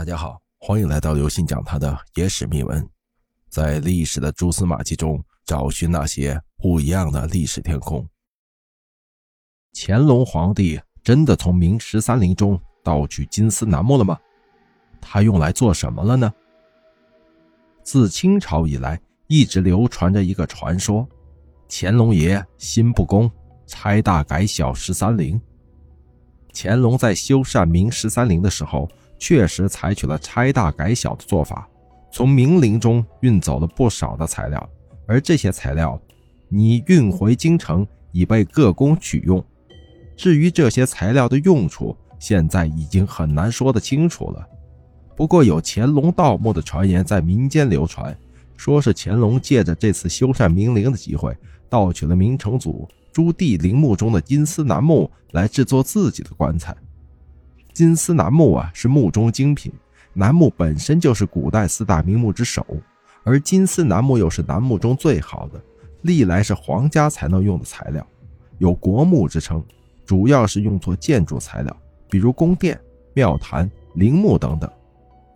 大家好，欢迎来到刘信讲他的野史秘闻，在历史的蛛丝马迹中找寻那些不一样的历史天空。乾隆皇帝真的从明十三陵中盗取金丝楠木了吗？他用来做什么了呢？自清朝以来，一直流传着一个传说：乾隆爷心不公，拆大改小十三陵。乾隆在修缮明十三陵的时候。确实采取了拆大改小的做法，从明陵中运走了不少的材料，而这些材料你运回京城，已被各宫取用。至于这些材料的用处，现在已经很难说得清楚了。不过有乾隆盗墓的传言在民间流传，说是乾隆借着这次修缮明陵的机会，盗取了明成祖朱棣陵墓中的金丝楠木，来制作自己的棺材。金丝楠木啊，是木中精品。楠木本身就是古代四大名木之首，而金丝楠木又是楠木中最好的，历来是皇家才能用的材料，有国木之称。主要是用作建筑材料，比如宫殿、庙坛、陵墓等等。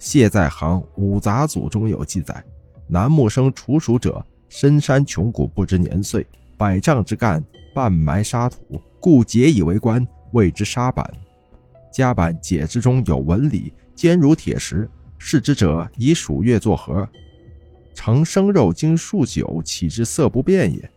谢在行《五杂组中有记载：楠木生处暑者，深山穷谷，不知年岁，百丈之干，半埋沙土，故解以为棺，谓之沙板。夹板解之中有纹理，坚如铁石。视之者以鼠月作盒，成生肉经数久，岂之色不变也？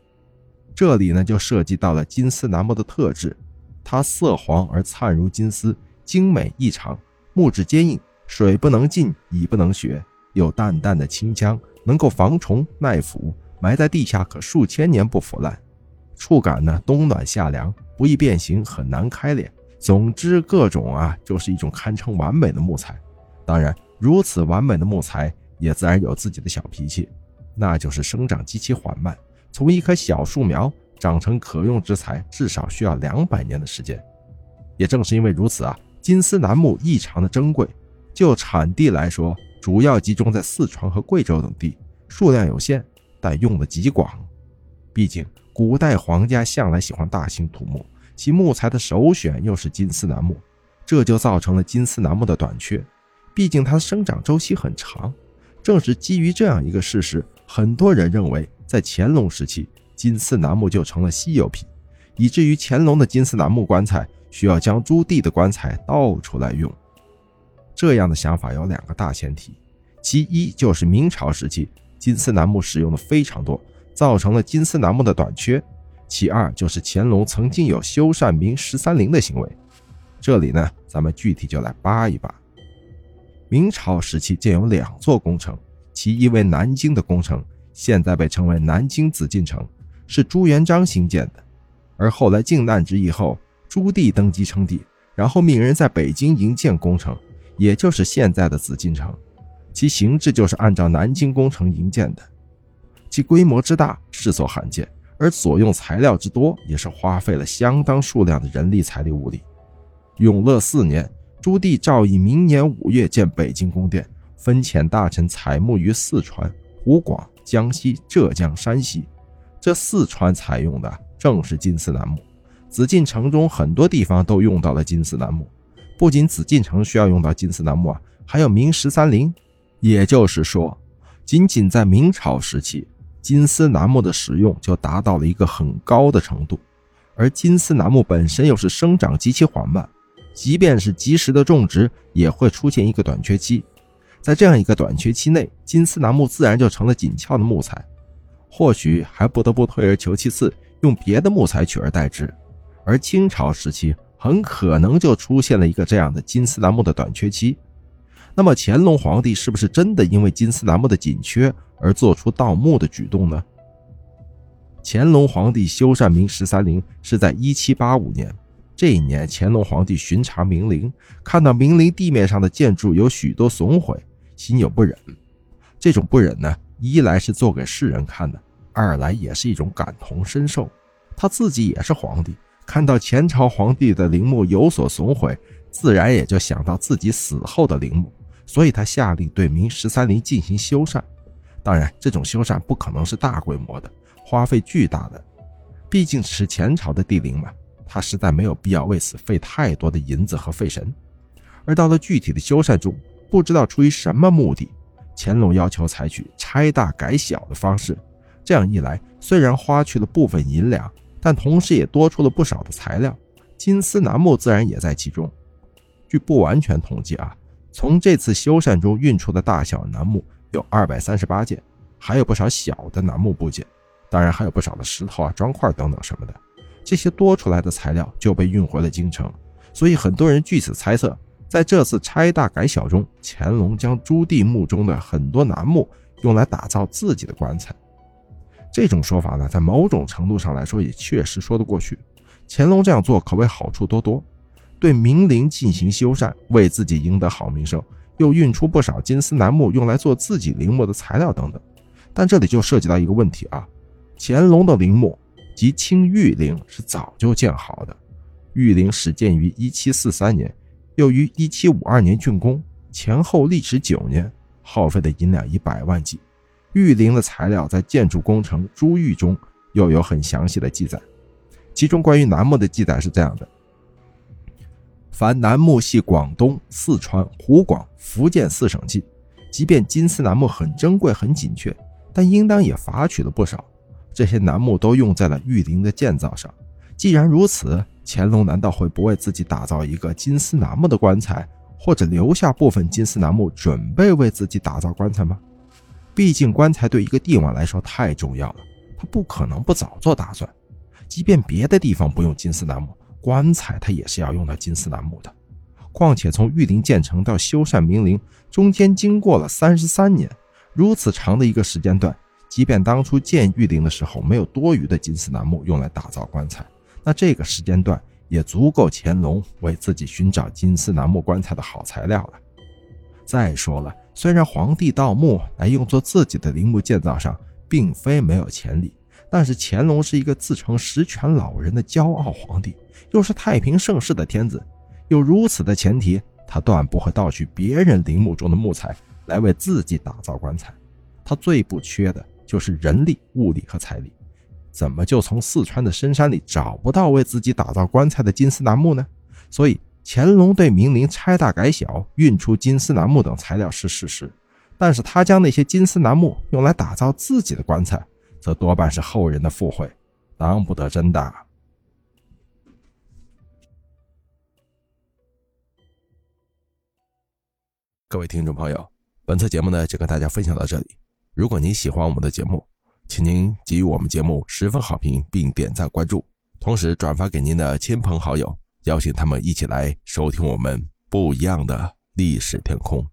这里呢，就涉及到了金丝楠木的特质，它色黄而灿如金丝，精美异常。木质坚硬，水不能进，蚁不能学，有淡淡的清香，能够防虫耐腐，埋在地下可数千年不腐烂。触感呢，冬暖夏凉，不易变形，很难开裂。总之，各种啊，就是一种堪称完美的木材。当然，如此完美的木材也自然有自己的小脾气，那就是生长极其缓慢。从一棵小树苗长成可用之材，至少需要两百年的时间。也正是因为如此啊，金丝楠木异常的珍贵。就产地来说，主要集中在四川和贵州等地，数量有限，但用的极广。毕竟，古代皇家向来喜欢大兴土木。其木材的首选又是金丝楠木，这就造成了金丝楠木的短缺。毕竟它的生长周期很长。正是基于这样一个事实，很多人认为，在乾隆时期，金丝楠木就成了稀有品，以至于乾隆的金丝楠木棺材需要将朱棣的棺材倒出来用。这样的想法有两个大前提：其一就是明朝时期金丝楠木使用的非常多，造成了金丝楠木的短缺。其二就是乾隆曾经有修缮明十三陵的行为，这里呢，咱们具体就来扒一扒。明朝时期建有两座工程，其一为南京的工程，现在被称为南京紫禁城，是朱元璋兴建的。而后来靖难之役后，朱棣登基称帝，然后命人在北京营建工程，也就是现在的紫禁城，其形制就是按照南京工程营建的，其规模之大，世所罕见。而所用材料之多，也是花费了相当数量的人力、财力、物力。永乐四年，朱棣诏以明年五月建北京宫殿，分遣大臣采木于四川、湖广、江西、浙江、山西。这四川采用的正是金丝楠木。紫禁城中很多地方都用到了金丝楠木，不仅紫禁城需要用到金丝楠木啊，还有明十三陵。也就是说，仅仅在明朝时期。金丝楠木的使用就达到了一个很高的程度，而金丝楠木本身又是生长极其缓慢，即便是及时的种植，也会出现一个短缺期。在这样一个短缺期内，金丝楠木自然就成了紧俏的木材，或许还不得不退而求其次，用别的木材取而代之。而清朝时期很可能就出现了一个这样的金丝楠木的短缺期。那么乾隆皇帝是不是真的因为金丝楠木的紧缺？而做出盗墓的举动呢？乾隆皇帝修缮明十三陵是在一七八五年。这一年，乾隆皇帝巡查明陵，看到明陵地面上的建筑有许多损毁，心有不忍。这种不忍呢，一来是做给世人看的，二来也是一种感同身受。他自己也是皇帝，看到前朝皇帝的陵墓有所损毁，自然也就想到自己死后的陵墓，所以他下令对明十三陵进行修缮。当然，这种修缮不可能是大规模的，花费巨大的，毕竟是前朝的帝陵嘛，他实在没有必要为此费太多的银子和费神。而到了具体的修缮中，不知道出于什么目的，乾隆要求采取拆大改小的方式。这样一来，虽然花去了部分银两，但同时也多出了不少的材料，金丝楠木自然也在其中。据不完全统计啊，从这次修缮中运出的大小楠木有二百三十八件，还有不少小的楠木部件，当然还有不少的石头啊、砖块等等什么的。这些多出来的材料就被运回了京城，所以很多人据此猜测，在这次拆大改小中，乾隆将朱棣墓中的很多楠木用来打造自己的棺材。这种说法呢，在某种程度上来说也确实说得过去。乾隆这样做可谓好处多多，对明陵进行修缮，为自己赢得好名声，又运出不少金丝楠木用来做自己陵墓的材料等等。但这里就涉及到一个问题啊，乾隆的陵墓。即清玉陵是早就建好的，玉陵始建于一七四三年，又于一七五二年竣工，前后历时九年，耗费的银两以百万计。玉陵的材料在建筑工程珠玉中又有很详细的记载，其中关于楠木的记载是这样的：凡楠木系广东、四川、湖广、福建四省进，即便金丝楠木很珍贵、很紧缺，但应当也伐取了不少。这些楠木都用在了玉陵的建造上。既然如此，乾隆难道会不为自己打造一个金丝楠木的棺材，或者留下部分金丝楠木准备为自己打造棺材吗？毕竟棺材对一个帝王来说太重要了，他不可能不早做打算。即便别的地方不用金丝楠木，棺材他也是要用到金丝楠木的。况且从玉林建成到修缮明陵，中间经过了三十三年，如此长的一个时间段。即便当初建玉林的时候没有多余的金丝楠木用来打造棺材，那这个时间段也足够乾隆为自己寻找金丝楠木棺材的好材料了。再说了，虽然皇帝盗墓来用作自己的陵墓建造上并非没有潜力，但是乾隆是一个自称十全老人的骄傲皇帝，又是太平盛世的天子，有如此的前提，他断不会盗取别人陵墓中的木材来为自己打造棺材。他最不缺的。就是人力、物力和财力，怎么就从四川的深山里找不到为自己打造棺材的金丝楠木呢？所以乾隆对明陵拆大改小、运出金丝楠木等材料是事实，但是他将那些金丝楠木用来打造自己的棺材，则多半是后人的附会，当不得真的。各位听众朋友，本次节目呢就跟大家分享到这里。如果您喜欢我们的节目，请您给予我们节目十分好评，并点赞关注，同时转发给您的亲朋好友，邀请他们一起来收听我们不一样的历史天空。